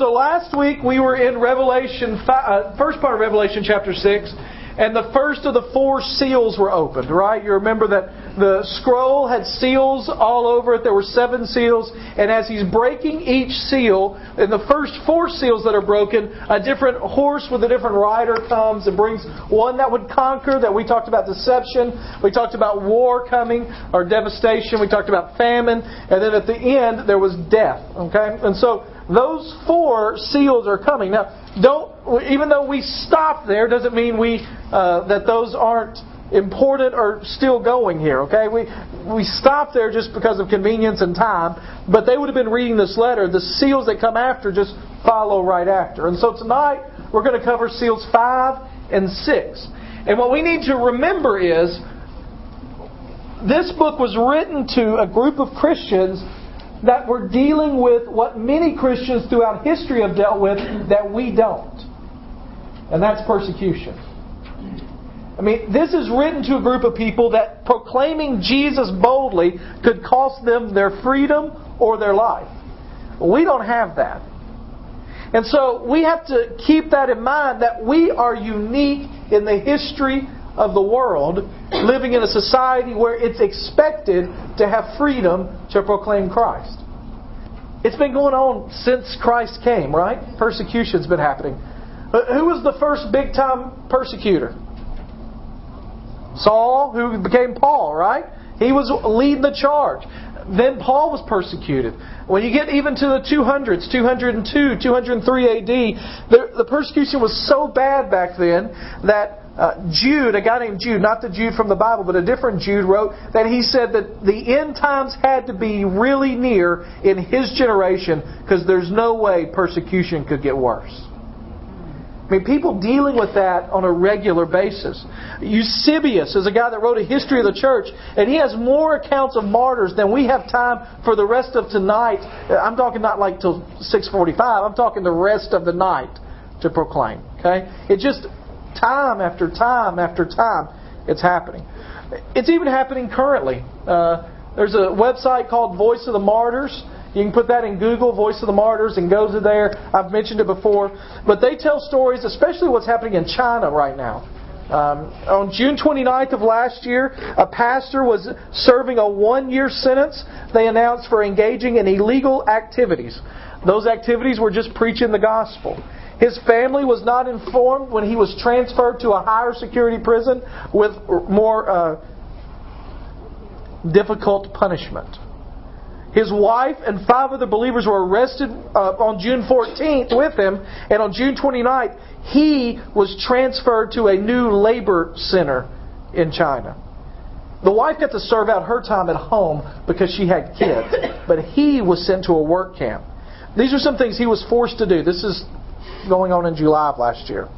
So last week we were in Revelation, uh, first part of Revelation chapter 6, and the first of the four seals were opened, right? You remember that the scroll had seals all over it. There were seven seals, and as he's breaking each seal, in the first four seals that are broken, a different horse with a different rider comes and brings one that would conquer, that we talked about deception, we talked about war coming, or devastation, we talked about famine, and then at the end there was death, okay? And so those four seals are coming. Now, don't even though we stop there, doesn't mean we uh, that those aren't important or still going here. Okay, we we stop there just because of convenience and time, but they would have been reading this letter. The seals that come after just follow right after. And so tonight we're going to cover seals five and six. And what we need to remember is this book was written to a group of Christians that we're dealing with what many Christians throughout history have dealt with that we don't. And that's persecution. I mean, this is written to a group of people that proclaiming Jesus boldly could cost them their freedom or their life. We don't have that. And so we have to keep that in mind that we are unique in the history of the world, living in a society where it's expected to have freedom to proclaim Christ. It's been going on since Christ came, right? Persecution's been happening. Uh, who was the first big time persecutor? Saul, who became Paul, right? He was leading the charge. Then Paul was persecuted. When you get even to the 200s, 202, 203 AD, the, the persecution was so bad back then that uh, Jude, a guy named Jude, not the Jude from the Bible, but a different Jude, wrote that he said that the end times had to be really near in his generation because there's no way persecution could get worse. I mean, people dealing with that on a regular basis. Eusebius is a guy that wrote a history of the church, and he has more accounts of martyrs than we have time for the rest of tonight. I'm talking not like till 6:45. I'm talking the rest of the night to proclaim. Okay, it just Time after time after time, it's happening. It's even happening currently. Uh, there's a website called Voice of the Martyrs. You can put that in Google, Voice of the Martyrs, and go to there. I've mentioned it before. But they tell stories, especially what's happening in China right now. Um, on June 29th of last year, a pastor was serving a one year sentence, they announced, for engaging in illegal activities. Those activities were just preaching the gospel. His family was not informed when he was transferred to a higher security prison with more uh, difficult punishment. His wife and five other believers were arrested uh, on June 14th with him, and on June 29th, he was transferred to a new labor center in China. The wife got to serve out her time at home because she had kids, but he was sent to a work camp. These are some things he was forced to do. This is going on in July of last year.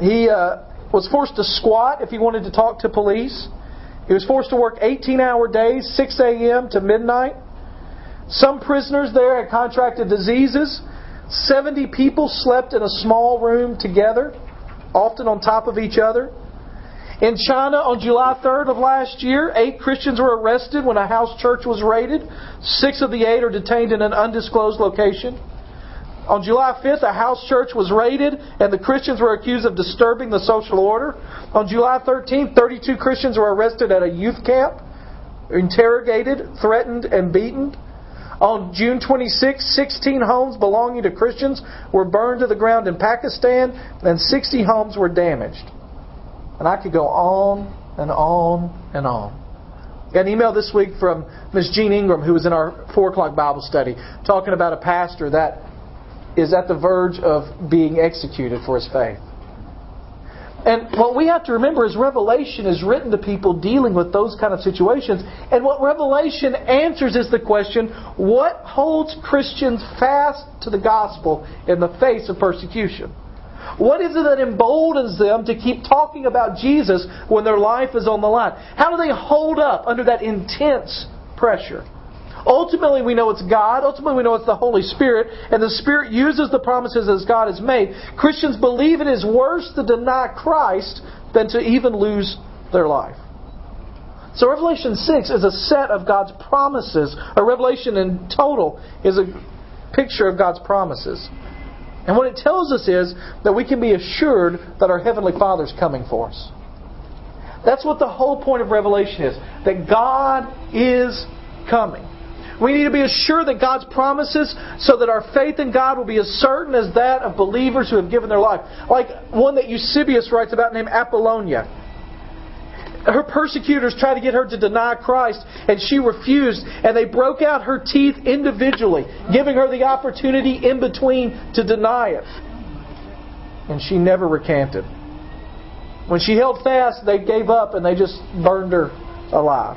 He uh, was forced to squat if he wanted to talk to police. He was forced to work 18 hour days, 6 a.m. to midnight. Some prisoners there had contracted diseases. 70 people slept in a small room together, often on top of each other. In China, on July 3rd of last year, eight Christians were arrested when a house church was raided. Six of the eight are detained in an undisclosed location. On July 5th, a house church was raided and the Christians were accused of disturbing the social order. On July 13th, 32 Christians were arrested at a youth camp, interrogated, threatened, and beaten. On June 26, 16 homes belonging to Christians were burned to the ground in Pakistan and 60 homes were damaged. And I could go on and on and on. Got an email this week from Ms. Jean Ingram, who was in our 4 o'clock Bible study, talking about a pastor that is at the verge of being executed for his faith. And what we have to remember is Revelation is written to people dealing with those kind of situations. And what Revelation answers is the question what holds Christians fast to the gospel in the face of persecution? What is it that emboldens them to keep talking about Jesus when their life is on the line? How do they hold up under that intense pressure? Ultimately, we know it's God. Ultimately, we know it's the Holy Spirit. And the Spirit uses the promises as God has made. Christians believe it is worse to deny Christ than to even lose their life. So Revelation 6 is a set of God's promises. A revelation in total is a picture of God's promises. And what it tells us is that we can be assured that our Heavenly Father is coming for us. That's what the whole point of Revelation is that God is coming. We need to be assured that God's promises so that our faith in God will be as certain as that of believers who have given their life. Like one that Eusebius writes about named Apollonia. Her persecutors tried to get her to deny Christ, and she refused, and they broke out her teeth individually, giving her the opportunity in between to deny it. And she never recanted. When she held fast, they gave up and they just burned her alive.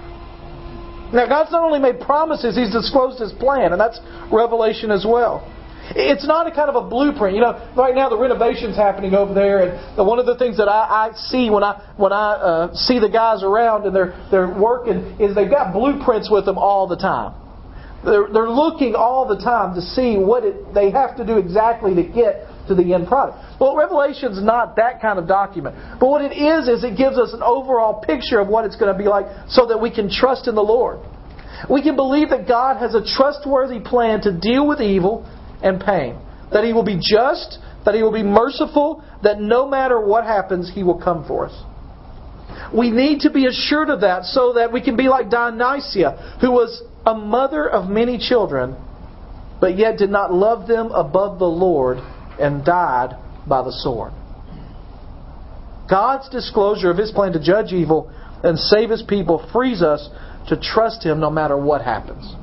Now, God's not only made promises, He's disclosed His plan, and that's Revelation as well. It's not a kind of a blueprint. You know, right now the renovation's happening over there, and one of the things that I, I see when I when I uh, see the guys around and they're they're working is they've got blueprints with them all the time. They're they're looking all the time to see what it, they have to do exactly to get to the end product. Well, Revelation's not that kind of document. But what it is, is it gives us an overall picture of what it's going to be like so that we can trust in the Lord. We can believe that God has a trustworthy plan to deal with evil and pain. That He will be just, that He will be merciful, that no matter what happens, He will come for us. We need to be assured of that so that we can be like Dionysia, who was a mother of many children, but yet did not love them above the Lord and died by the sword. God's disclosure of His plan to judge evil and save His people frees us to trust Him no matter what happens.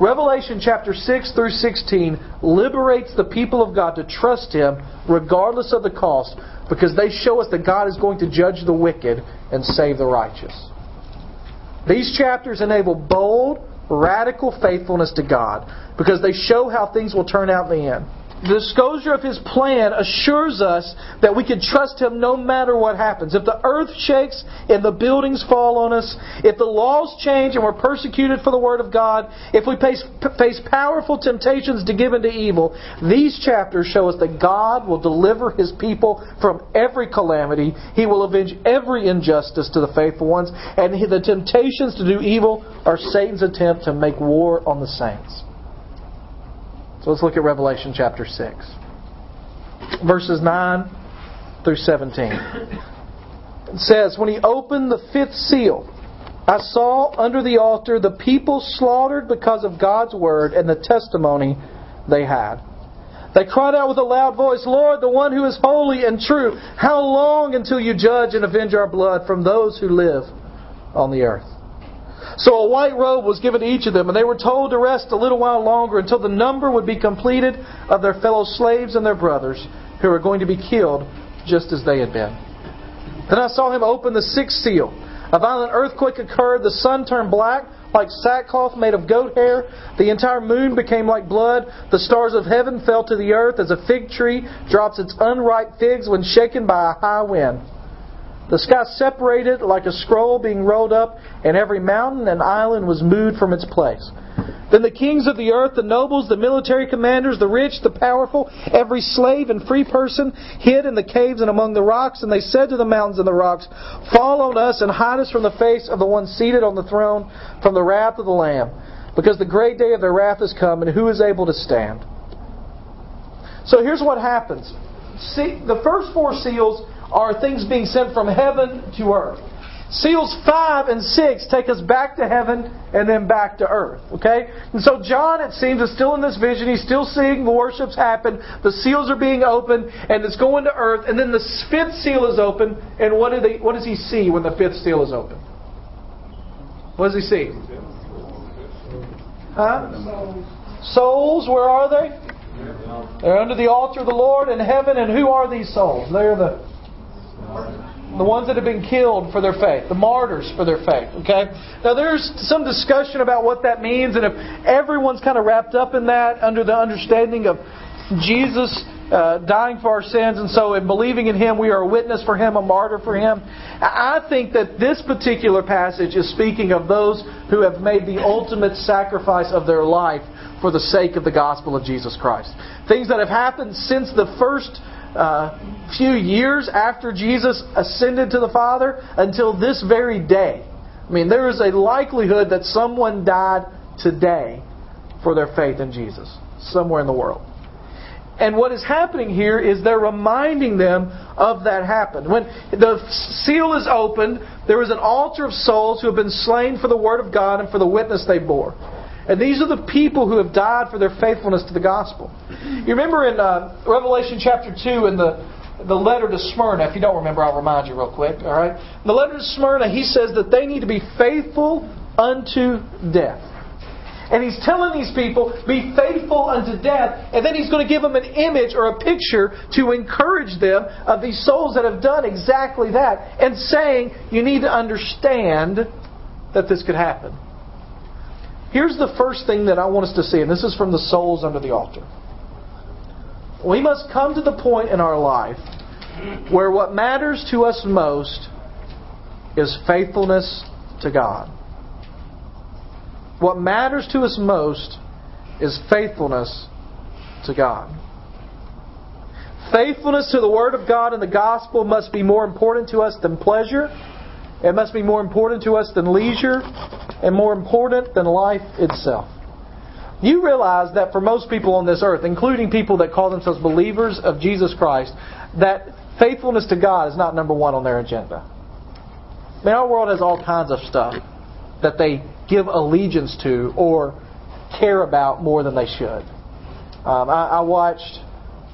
Revelation chapter 6 through 16 liberates the people of God to trust Him regardless of the cost because they show us that God is going to judge the wicked and save the righteous. These chapters enable bold, radical faithfulness to God because they show how things will turn out in the end the disclosure of his plan assures us that we can trust him no matter what happens. If the earth shakes and the buildings fall on us, if the laws change and we're persecuted for the word of God, if we face, face powerful temptations to give into evil, these chapters show us that God will deliver his people from every calamity. He will avenge every injustice to the faithful ones, and the temptations to do evil are Satan's attempt to make war on the saints. So let's look at Revelation chapter 6, verses 9 through 17. It says, When he opened the fifth seal, I saw under the altar the people slaughtered because of God's word and the testimony they had. They cried out with a loud voice, Lord, the one who is holy and true, how long until you judge and avenge our blood from those who live on the earth? So a white robe was given to each of them, and they were told to rest a little while longer until the number would be completed of their fellow slaves and their brothers who were going to be killed just as they had been. Then I saw him open the sixth seal. A violent earthquake occurred. The sun turned black like sackcloth made of goat hair. The entire moon became like blood. The stars of heaven fell to the earth as a fig tree drops its unripe figs when shaken by a high wind. The sky separated like a scroll being rolled up, and every mountain and island was moved from its place. Then the kings of the earth, the nobles, the military commanders, the rich, the powerful, every slave and free person hid in the caves and among the rocks, and they said to the mountains and the rocks, Fall on us and hide us from the face of the one seated on the throne, from the wrath of the Lamb, because the great day of their wrath has come, and who is able to stand? So here's what happens. See, the first four seals are things being sent from heaven to earth. Seals 5 and 6 take us back to heaven and then back to earth. Okay? And so John, it seems, is still in this vision. He's still seeing the worships happen. The seals are being opened and it's going to earth. And then the fifth seal is open. And what, do they, what does he see when the fifth seal is open? What does he see? Huh? Souls, where are they? They're under the altar of the Lord in heaven. And who are these souls? They're the the ones that have been killed for their faith, the martyrs for their faith. Okay? Now there's some discussion about what that means, and if everyone's kind of wrapped up in that under the understanding of Jesus uh, dying for our sins, and so in believing in Him, we are a witness for Him, a martyr for Him. I think that this particular passage is speaking of those who have made the ultimate sacrifice of their life for the sake of the gospel of Jesus Christ. Things that have happened since the first uh, few years after Jesus ascended to the Father until this very day. I mean, there is a likelihood that someone died today for their faith in Jesus, somewhere in the world. And what is happening here is they're reminding them of that happened. When the seal is opened, there is an altar of souls who have been slain for the word of God and for the witness they bore. And these are the people who have died for their faithfulness to the gospel. You remember in uh, Revelation chapter 2 in the, the letter to Smyrna, if you don't remember, I'll remind you real quick, all right? In the letter to Smyrna, he says that they need to be faithful unto death. And he's telling these people, be faithful unto death. And then he's going to give them an image or a picture to encourage them of these souls that have done exactly that. And saying, you need to understand that this could happen. Here's the first thing that I want us to see, and this is from the souls under the altar. We must come to the point in our life where what matters to us most is faithfulness to God. What matters to us most is faithfulness to God. Faithfulness to the Word of God and the gospel must be more important to us than pleasure. It must be more important to us than leisure and more important than life itself. You realize that for most people on this earth, including people that call themselves believers of Jesus Christ, that faithfulness to God is not number one on their agenda. I mean, our world has all kinds of stuff that they give allegiance to or care about more than they should. Um, I, I watched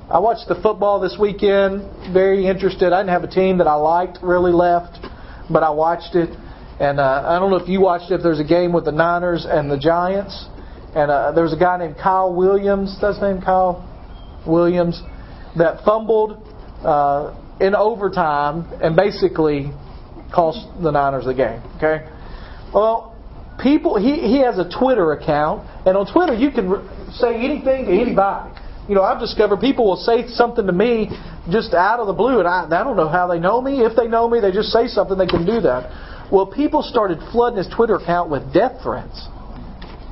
I watched the football this weekend. Very interested. I didn't have a team that I liked really left, but I watched it. And uh, I don't know if you watched it. If there's a game with the Niners and the Giants, and uh, there was a guy named Kyle Williams. That's his name, Kyle Williams, that fumbled uh, in overtime and basically cost the Niners the game. Okay. Well, people he, he has a Twitter account, and on Twitter you can say anything to anybody. You know, I've discovered people will say something to me just out of the blue, and I, I don't know how they know me. If they know me, they just say something. They can do that. Well, people started flooding his Twitter account with death threats.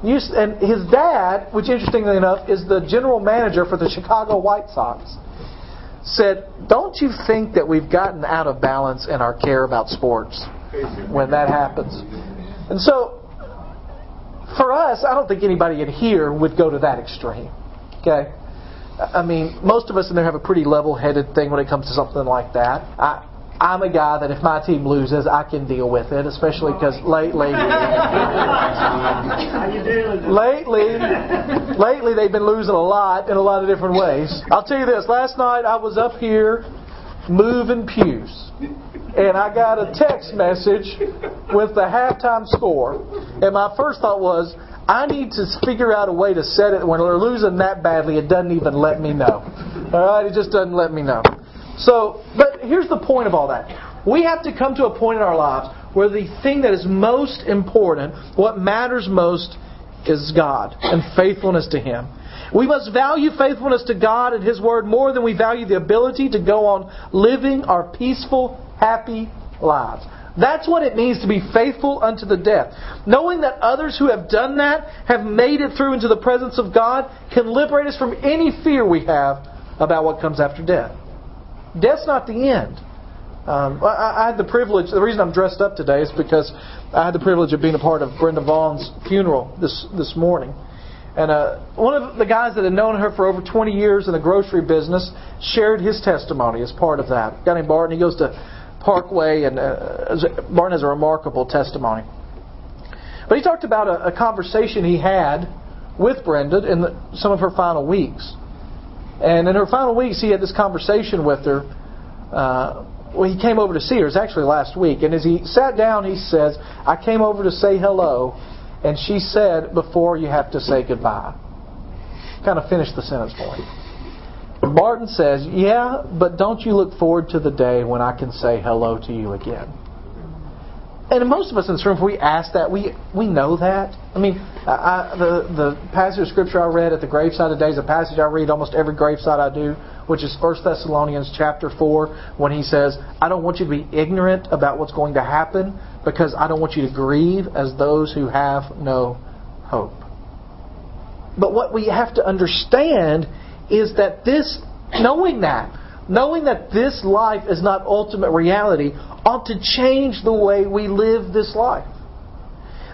and his dad, which interestingly enough is the general manager for the Chicago White Sox, said, "Don't you think that we've gotten out of balance in our care about sports when that happens?" And so for us, I don't think anybody in here would go to that extreme. Okay? I mean, most of us in there have a pretty level headed thing when it comes to something like that. I, I'm a guy that if my team loses, I can deal with it, especially because lately, lately, lately they've been losing a lot in a lot of different ways. I'll tell you this: last night I was up here moving pews, and I got a text message with the halftime score. And my first thought was, I need to figure out a way to set it when they're losing that badly. It doesn't even let me know. All right, it just doesn't let me know. So, but here's the point of all that. We have to come to a point in our lives where the thing that is most important, what matters most, is God and faithfulness to Him. We must value faithfulness to God and His Word more than we value the ability to go on living our peaceful, happy lives. That's what it means to be faithful unto the death. Knowing that others who have done that, have made it through into the presence of God, can liberate us from any fear we have about what comes after death. Death's not the end. Um, I, I, had the privilege. The reason I'm dressed up today is because I had the privilege of being a part of Brenda Vaughn's funeral this this morning. And uh, one of the guys that had known her for over 20 years in the grocery business shared his testimony as part of that. A guy named Barton. He goes to Parkway, and uh, Barton has a remarkable testimony. But he talked about a, a conversation he had with Brenda in the, some of her final weeks. And in her final weeks, he had this conversation with her. Uh, well, he came over to see her. It was actually last week. And as he sat down, he says, I came over to say hello. And she said, Before you have to say goodbye. Kind of finish the sentence for him. Barton says, Yeah, but don't you look forward to the day when I can say hello to you again? And most of us in this room, if we ask that, we we know that. I mean, I, the the passage of scripture I read at the graveside today is a passage I read almost every graveside I do, which is 1 Thessalonians chapter four, when he says, "I don't want you to be ignorant about what's going to happen, because I don't want you to grieve as those who have no hope." But what we have to understand is that this, knowing that, knowing that this life is not ultimate reality, ought to change the way we live this life.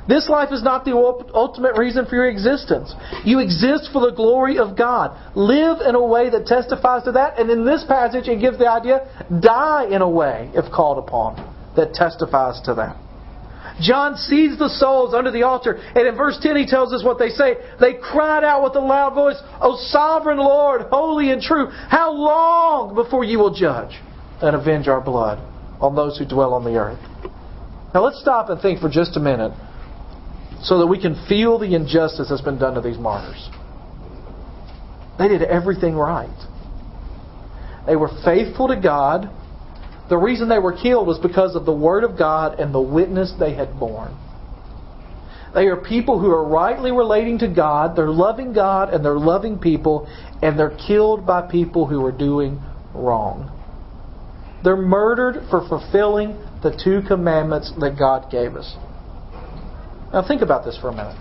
This life is not the ultimate reason for your existence. You exist for the glory of God. Live in a way that testifies to that. And in this passage, it gives the idea die in a way, if called upon, that testifies to that. John sees the souls under the altar, and in verse 10 he tells us what they say. They cried out with a loud voice, O sovereign Lord, holy and true, how long before you will judge and avenge our blood on those who dwell on the earth? Now let's stop and think for just a minute so that we can feel the injustice that's been done to these martyrs. They did everything right. They were faithful to God. The reason they were killed was because of the Word of God and the witness they had borne. They are people who are rightly relating to God, they're loving God and they're loving people, and they're killed by people who are doing wrong. They're murdered for fulfilling the two commandments that God gave us. Now think about this for a minute.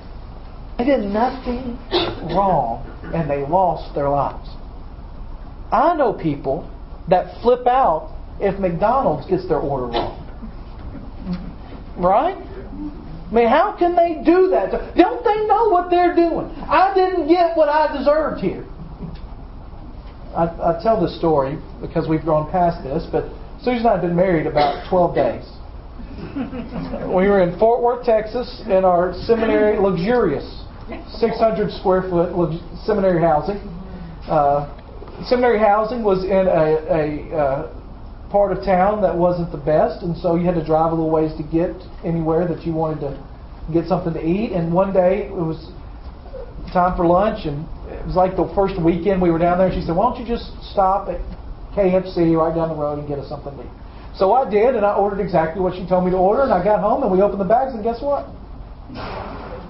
They did nothing wrong and they lost their lives. I know people that flip out if McDonald's gets their order wrong. Right? I mean, how can they do that? Don't they know what they're doing? I didn't get what I deserved here. I, I tell this story because we've gone past this, but Susan and I have been married about 12 days we were in Fort Worth, Texas, in our seminary, luxurious, 600 square foot seminary housing. Uh, seminary housing was in a, a uh, part of town that wasn't the best, and so you had to drive a little ways to get anywhere that you wanted to get something to eat. And one day it was time for lunch, and it was like the first weekend we were down there. And She said, "Why don't you just stop at KFC right down the road and get us something to eat?" So I did, and I ordered exactly what she told me to order, and I got home, and we opened the bags, and guess what?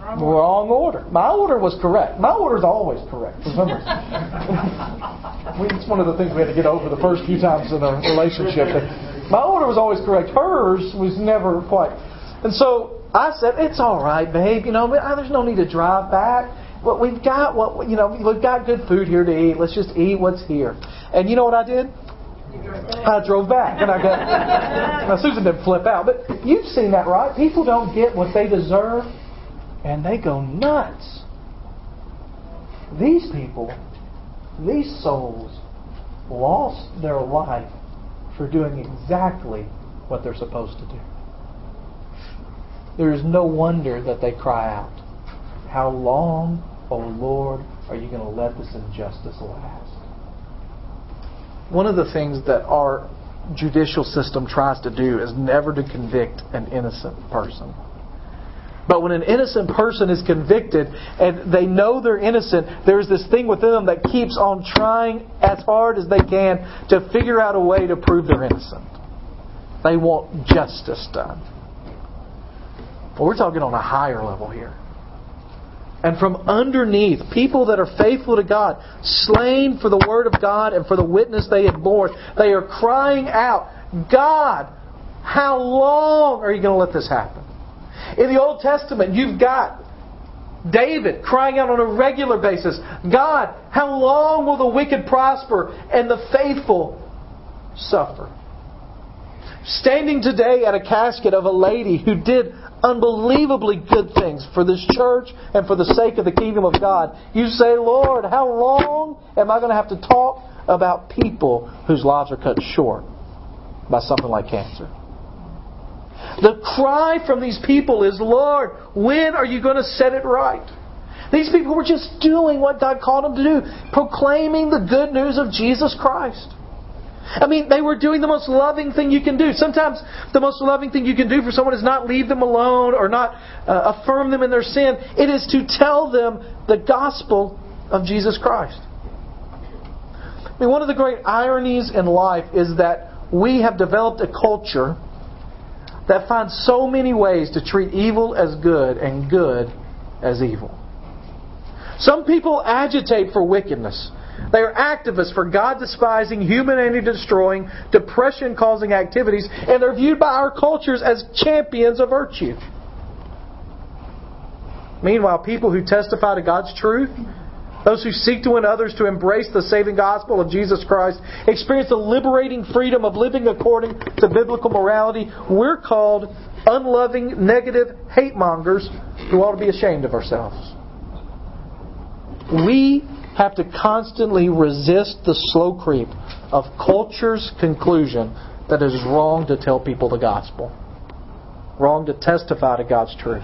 Wrong order. My order was correct. My order is always correct for some reason. it's one of the things we had to get over the first few times in a relationship. My order was always correct. Hers was never quite. And so I said, "It's all right, babe. You know, there's no need to drive back. But we've got what you know. We've got good food here to eat. Let's just eat what's here." And you know what I did? I drove back and I got. now Susan didn't flip out, but you've seen that, right? People don't get what they deserve, and they go nuts. These people, these souls, lost their life for doing exactly what they're supposed to do. There is no wonder that they cry out, How long, O Lord, are you going to let this injustice last? one of the things that our judicial system tries to do is never to convict an innocent person. But when an innocent person is convicted and they know they're innocent, there's this thing within them that keeps on trying as hard as they can to figure out a way to prove they're innocent. They want justice done. But we're talking on a higher level here and from underneath, people that are faithful to God, slain for the word of God and for the witness they had borne, they are crying out, God, how long are you going to let this happen? In the Old Testament, you've got David crying out on a regular basis, God, how long will the wicked prosper and the faithful suffer? Standing today at a casket of a lady who did unbelievably good things for this church and for the sake of the kingdom of God. You say, Lord, how long am I going to have to talk about people whose lives are cut short by something like cancer? The cry from these people is, Lord, when are you going to set it right? These people were just doing what God called them to do, proclaiming the good news of Jesus Christ. I mean, they were doing the most loving thing you can do. Sometimes the most loving thing you can do for someone is not leave them alone or not uh, affirm them in their sin. It is to tell them the gospel of Jesus Christ. I mean, one of the great ironies in life is that we have developed a culture that finds so many ways to treat evil as good and good as evil. Some people agitate for wickedness. They are activists for God despising, humanity destroying, depression causing activities, and they're viewed by our cultures as champions of virtue. Meanwhile, people who testify to God's truth, those who seek to win others to embrace the saving gospel of Jesus Christ, experience the liberating freedom of living according to biblical morality, we're called unloving, negative hate mongers who ought to be ashamed of ourselves. We have to constantly resist the slow creep of culture's conclusion that it is wrong to tell people the gospel, wrong to testify to God's truth.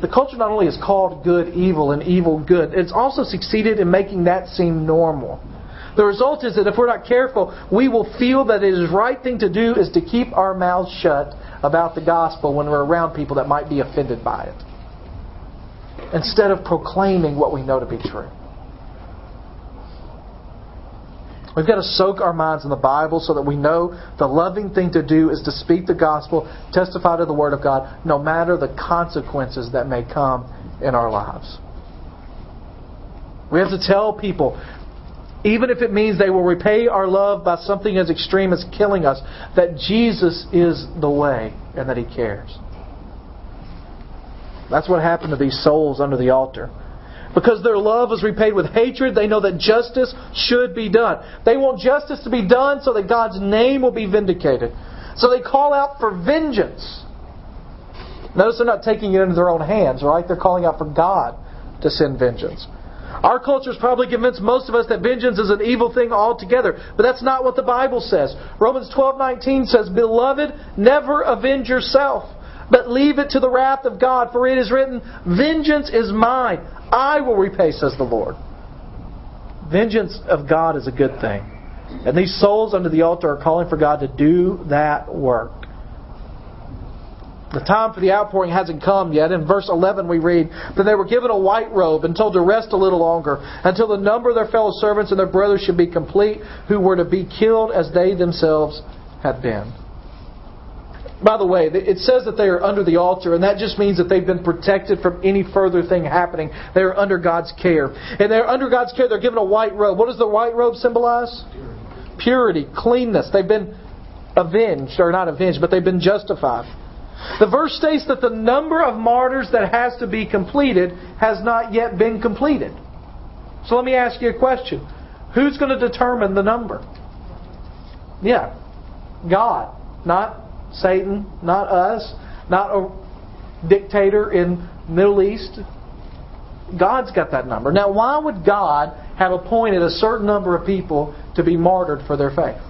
The culture not only has called good evil and evil good, it's also succeeded in making that seem normal. The result is that if we're not careful, we will feel that it is the right thing to do is to keep our mouths shut about the gospel when we're around people that might be offended by it instead of proclaiming what we know to be true. We've got to soak our minds in the Bible so that we know the loving thing to do is to speak the gospel, testify to the Word of God, no matter the consequences that may come in our lives. We have to tell people, even if it means they will repay our love by something as extreme as killing us, that Jesus is the way and that He cares. That's what happened to these souls under the altar. Because their love was repaid with hatred, they know that justice should be done. They want justice to be done so that God's name will be vindicated. So they call out for vengeance. Notice they're not taking it into their own hands, right? They're calling out for God to send vengeance. Our culture has probably convinced most of us that vengeance is an evil thing altogether, but that's not what the Bible says. Romans 12:19 says, "Beloved, never avenge yourself, but leave it to the wrath of God, for it is written, Vengeance is mine, I will repay, says the Lord. Vengeance of God is a good thing. And these souls under the altar are calling for God to do that work. The time for the outpouring hasn't come yet. In verse 11 we read, Then they were given a white robe and told to rest a little longer, until the number of their fellow servants and their brothers should be complete, who were to be killed as they themselves had been. By the way, it says that they are under the altar, and that just means that they've been protected from any further thing happening. They are under God's care. And they're under God's care, they're given a white robe. What does the white robe symbolize? Purity, cleanness. They've been avenged, or not avenged, but they've been justified. The verse states that the number of martyrs that has to be completed has not yet been completed. So let me ask you a question. Who's going to determine the number? Yeah, God, not Satan, not us, not a dictator in Middle East. God's got that number. Now, why would God have appointed a certain number of people to be martyred for their faith?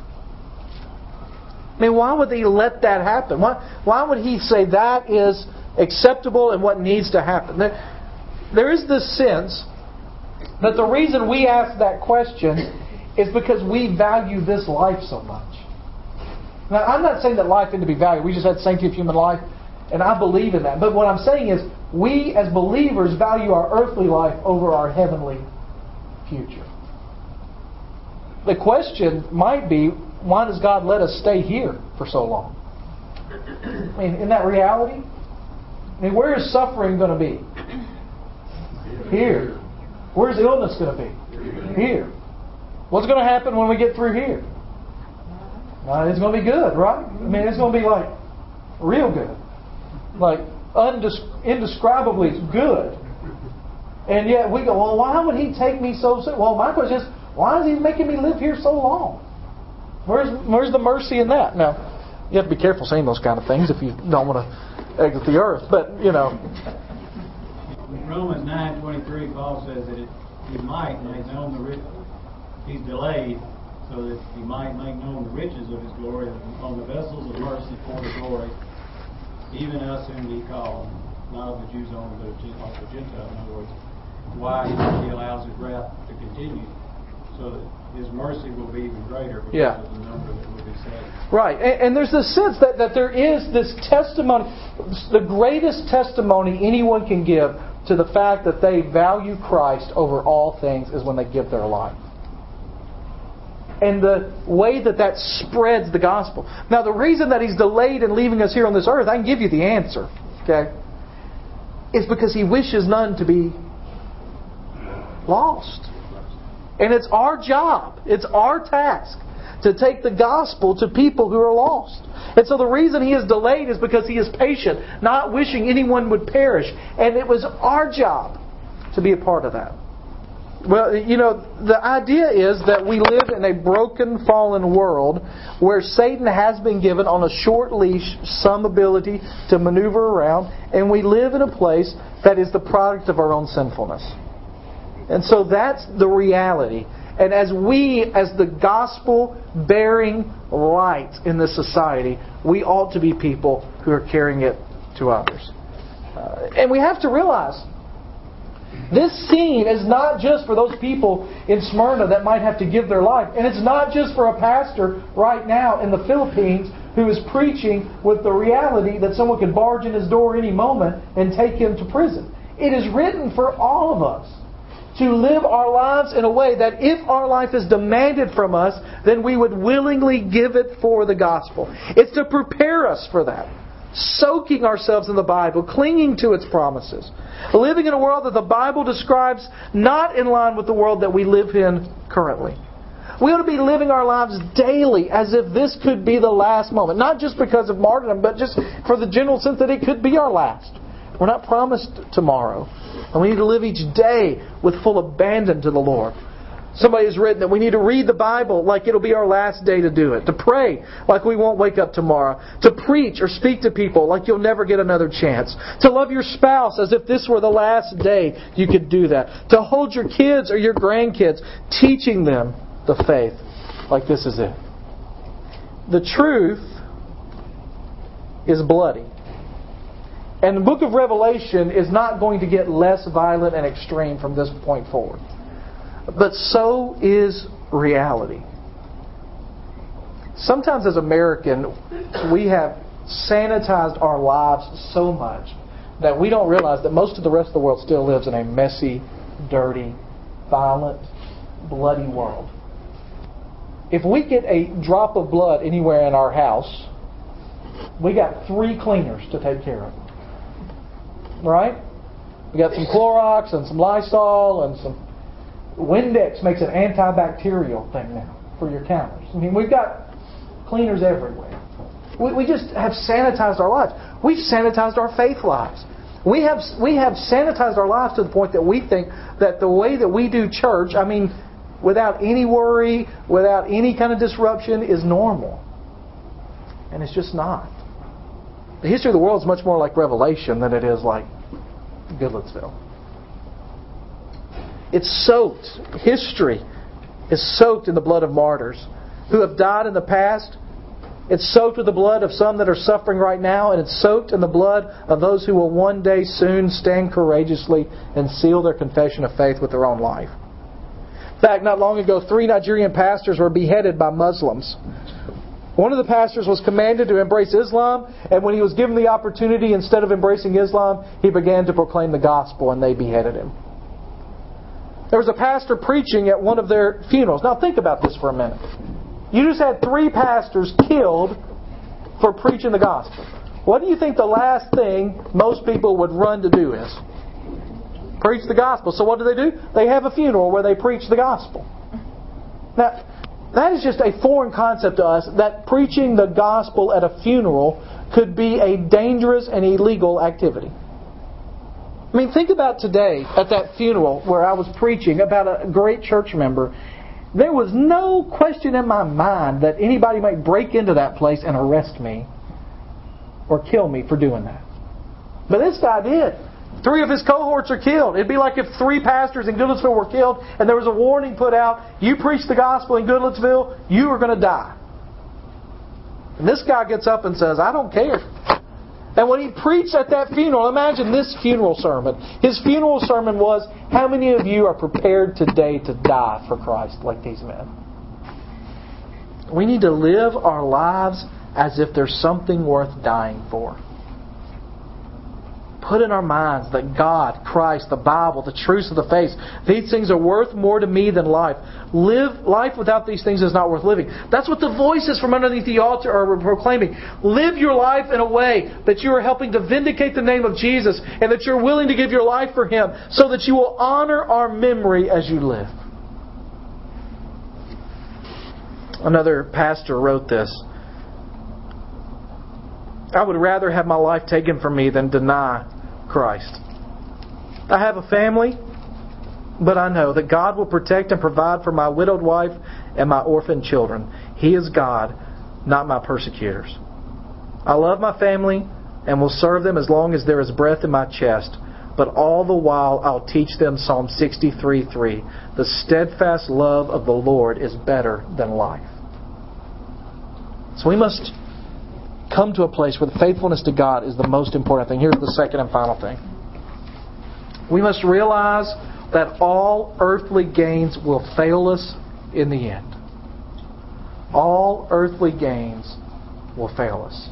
I mean, why would He let that happen? Why, why would He say that is acceptable and what needs to happen? There, there is this sense that the reason we ask that question is because we value this life so much. Now, I'm not saying that life isn't to be valued. We just had sanctity of human life, and I believe in that. But what I'm saying is, we as believers value our earthly life over our heavenly future. The question might be, why does God let us stay here for so long? I mean, in that reality? I mean, where is suffering going to be? Here. Where's illness going to be? Here. What's going to happen when we get through here? Uh, it's going to be good, right? I mean, it's going to be like real good, like indescribably good. And yet we go, well, why would he take me so soon? Well, my question is, why is he making me live here so long? Where's where's the mercy in that? Now, you have to be careful saying those kind of things if you don't want to exit the earth. But you know. Romans nine twenty three, Paul says that it, he might make known the he's delayed so that he might make known the riches of his glory on the vessels of mercy for the glory, even us whom he called, not of the Jews only, but of the Gentiles. In other words, why he allows his wrath to continue, so that his mercy will be even greater because yeah. of the number that will be saved. Right, and, and there's this sense that, that there is this testimony, the greatest testimony anyone can give to the fact that they value Christ over all things is when they give their life and the way that that spreads the gospel. Now, the reason that he's delayed in leaving us here on this earth, I can give you the answer. Okay? Is because he wishes none to be lost. And it's our job, it's our task to take the gospel to people who are lost. And so the reason he is delayed is because he is patient, not wishing anyone would perish. And it was our job to be a part of that. Well, you know, the idea is that we live in a broken, fallen world where Satan has been given on a short leash some ability to maneuver around, and we live in a place that is the product of our own sinfulness. And so that's the reality. And as we, as the gospel bearing light in this society, we ought to be people who are carrying it to others. Uh, and we have to realize this scene is not just for those people in Smyrna that might have to give their life. And it's not just for a pastor right now in the Philippines who is preaching with the reality that someone could barge in his door any moment and take him to prison. It is written for all of us to live our lives in a way that if our life is demanded from us, then we would willingly give it for the gospel. It's to prepare us for that soaking ourselves in the Bible, clinging to its promises, living in a world that the Bible describes not in line with the world that we live in currently. We ought to be living our lives daily as if this could be the last moment. Not just because of martyrdom, but just for the general sense that it could be our last. We're not promised tomorrow. And we need to live each day with full abandon to the Lord. Somebody has written that we need to read the Bible like it'll be our last day to do it, to pray like we won't wake up tomorrow, to preach or speak to people like you'll never get another chance, to love your spouse as if this were the last day you could do that, to hold your kids or your grandkids, teaching them the faith like this is it. The truth is bloody. And the book of Revelation is not going to get less violent and extreme from this point forward. But so is reality. Sometimes as American, we have sanitized our lives so much that we don't realize that most of the rest of the world still lives in a messy, dirty, violent, bloody world. If we get a drop of blood anywhere in our house, we got three cleaners to take care of. Right? We got some Clorox and some Lysol and some Windex makes an antibacterial thing now for your counters. I mean, we've got cleaners everywhere. We, we just have sanitized our lives. We've sanitized our faith lives. We have, we have sanitized our lives to the point that we think that the way that we do church, I mean, without any worry, without any kind of disruption, is normal. And it's just not. The history of the world is much more like Revelation than it is like Goodlettsville. It's soaked. History is soaked in the blood of martyrs who have died in the past. It's soaked with the blood of some that are suffering right now, and it's soaked in the blood of those who will one day soon stand courageously and seal their confession of faith with their own life. In fact, not long ago, three Nigerian pastors were beheaded by Muslims. One of the pastors was commanded to embrace Islam, and when he was given the opportunity, instead of embracing Islam, he began to proclaim the gospel, and they beheaded him. There was a pastor preaching at one of their funerals. Now think about this for a minute. You just had three pastors killed for preaching the gospel. What do you think the last thing most people would run to do is? Preach the gospel. So what do they do? They have a funeral where they preach the gospel. Now, that is just a foreign concept to us that preaching the gospel at a funeral could be a dangerous and illegal activity. I mean, think about today at that funeral where I was preaching about a great church member. There was no question in my mind that anybody might break into that place and arrest me or kill me for doing that. But this guy did. Three of his cohorts are killed. It'd be like if three pastors in Goodlettsville were killed and there was a warning put out you preach the gospel in Goodlettsville, you are going to die. And this guy gets up and says, I don't care. And when he preached at that funeral, imagine this funeral sermon. His funeral sermon was, How many of you are prepared today to die for Christ like these men? We need to live our lives as if there's something worth dying for put in our minds that God, Christ, the Bible, the truths of the faith, these things are worth more to me than life. Live life without these things is not worth living. That's what the voices from underneath the altar are proclaiming. Live your life in a way that you are helping to vindicate the name of Jesus and that you're willing to give your life for Him so that you will honor our memory as you live. Another pastor wrote this. I would rather have my life taken from me than deny Christ. I have a family. But I know that God will protect and provide for my widowed wife and my orphan children. He is God, not my persecutors. I love my family and will serve them as long as there is breath in my chest. But all the while I'll teach them Psalm 63:3. The steadfast love of the Lord is better than life. So we must come to a place where the faithfulness to God is the most important thing. Here's the second and final thing. We must realize that all earthly gains will fail us in the end. All earthly gains will fail us.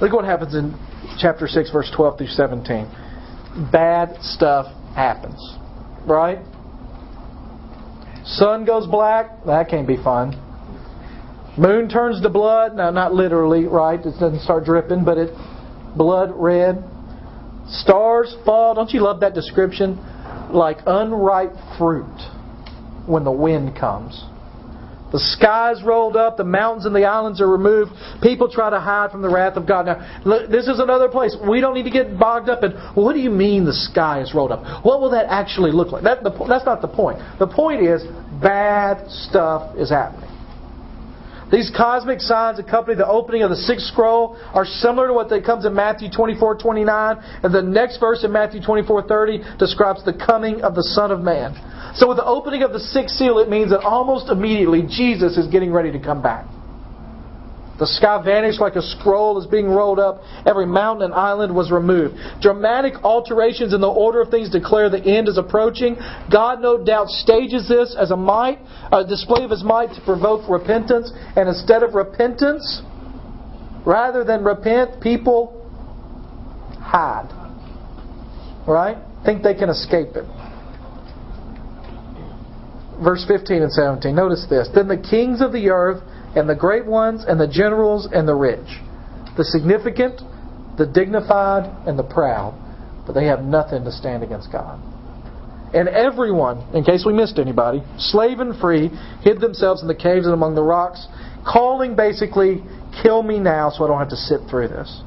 Look what happens in chapter 6, verse 12 through 17. Bad stuff happens. Right? Sun goes black. That can't be fun. Moon turns to blood. Now, not literally, right? It doesn't start dripping, but it blood red. Stars fall. Don't you love that description? Like unripe fruit when the wind comes. The sky's rolled up, the mountains and the islands are removed. People try to hide from the wrath of God. Now, this is another place. We don't need to get bogged up in, what do you mean the sky is rolled up? What will that actually look like? That, the, that's not the point. The point is, bad stuff is happening. These cosmic signs accompany the opening of the sixth scroll are similar to what comes in Matthew 24, 29. And the next verse in Matthew 24, 30 describes the coming of the Son of Man. So with the opening of the sixth seal, it means that almost immediately Jesus is getting ready to come back. The sky vanished like a scroll is being rolled up. Every mountain and island was removed. Dramatic alterations in the order of things declare the end is approaching. God no doubt stages this as a might, a display of his might to provoke repentance. And instead of repentance, rather than repent, people hide. Right? Think they can escape it. Verse 15 and 17. Notice this. Then the kings of the earth and the great ones, and the generals, and the rich, the significant, the dignified, and the proud, but they have nothing to stand against God. And everyone, in case we missed anybody, slave and free, hid themselves in the caves and among the rocks, calling basically, kill me now so I don't have to sit through this.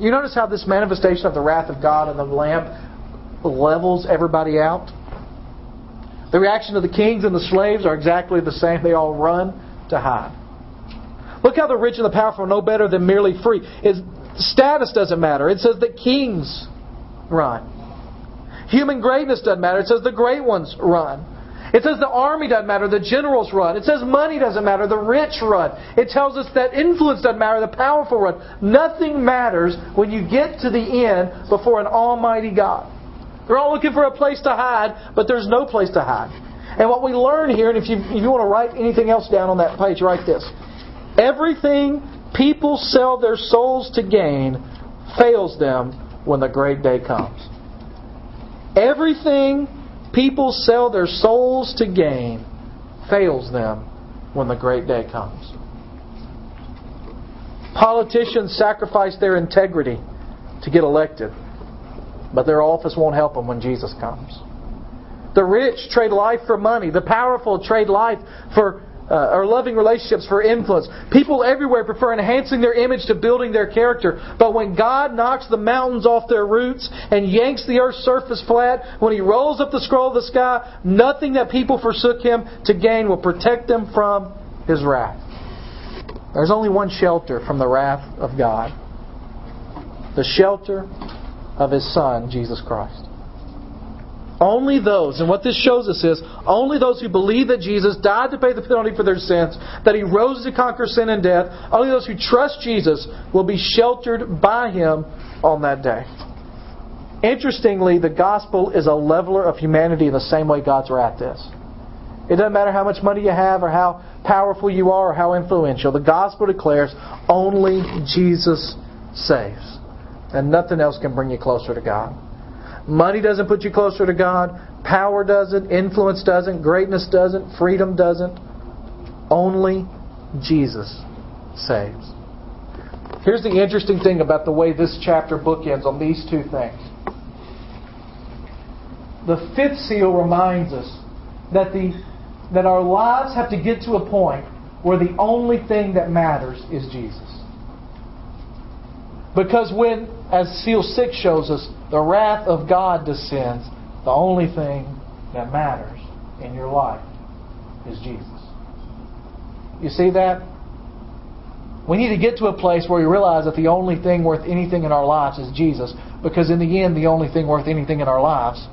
You notice how this manifestation of the wrath of God and the Lamb levels everybody out? The reaction of the kings and the slaves are exactly the same. They all run to hide. Look how the rich and the powerful are no better than merely free. Status doesn't matter. It says that kings run. Human greatness doesn't matter. It says the great ones run. It says the army doesn't matter, the generals run. It says money doesn't matter, the rich run. It tells us that influence doesn't matter, the powerful run. Nothing matters when you get to the end before an almighty God. They're all looking for a place to hide, but there's no place to hide. And what we learn here, and if you, if you want to write anything else down on that page, write this. Everything people sell their souls to gain fails them when the great day comes. Everything people sell their souls to gain fails them when the great day comes. Politicians sacrifice their integrity to get elected, but their office won't help them when Jesus comes. The rich trade life for money. The powerful trade life for uh, or loving relationships for influence. People everywhere prefer enhancing their image to building their character. But when God knocks the mountains off their roots and yanks the earth's surface flat, when He rolls up the scroll of the sky, nothing that people forsook Him to gain will protect them from His wrath. There's only one shelter from the wrath of God the shelter of His Son, Jesus Christ. Only those, and what this shows us is, only those who believe that Jesus died to pay the penalty for their sins, that He rose to conquer sin and death, only those who trust Jesus will be sheltered by Him on that day. Interestingly, the gospel is a leveler of humanity in the same way God's wrath is. It doesn't matter how much money you have or how powerful you are or how influential. The gospel declares only Jesus saves. And nothing else can bring you closer to God. Money doesn't put you closer to God. Power doesn't. Influence doesn't. Greatness doesn't. Freedom doesn't. Only Jesus saves. Here's the interesting thing about the way this chapter bookends on these two things. The fifth seal reminds us that the that our lives have to get to a point where the only thing that matters is Jesus. Because when, as seal 6 shows us, the wrath of God descends, The only thing that matters in your life is Jesus. You see that? We need to get to a place where we realize that the only thing worth anything in our lives is Jesus, because in the end, the only thing worth anything in our lives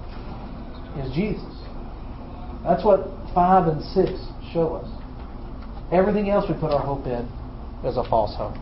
is Jesus. That's what 5 and 6 show us. Everything else we put our hope in is a false hope.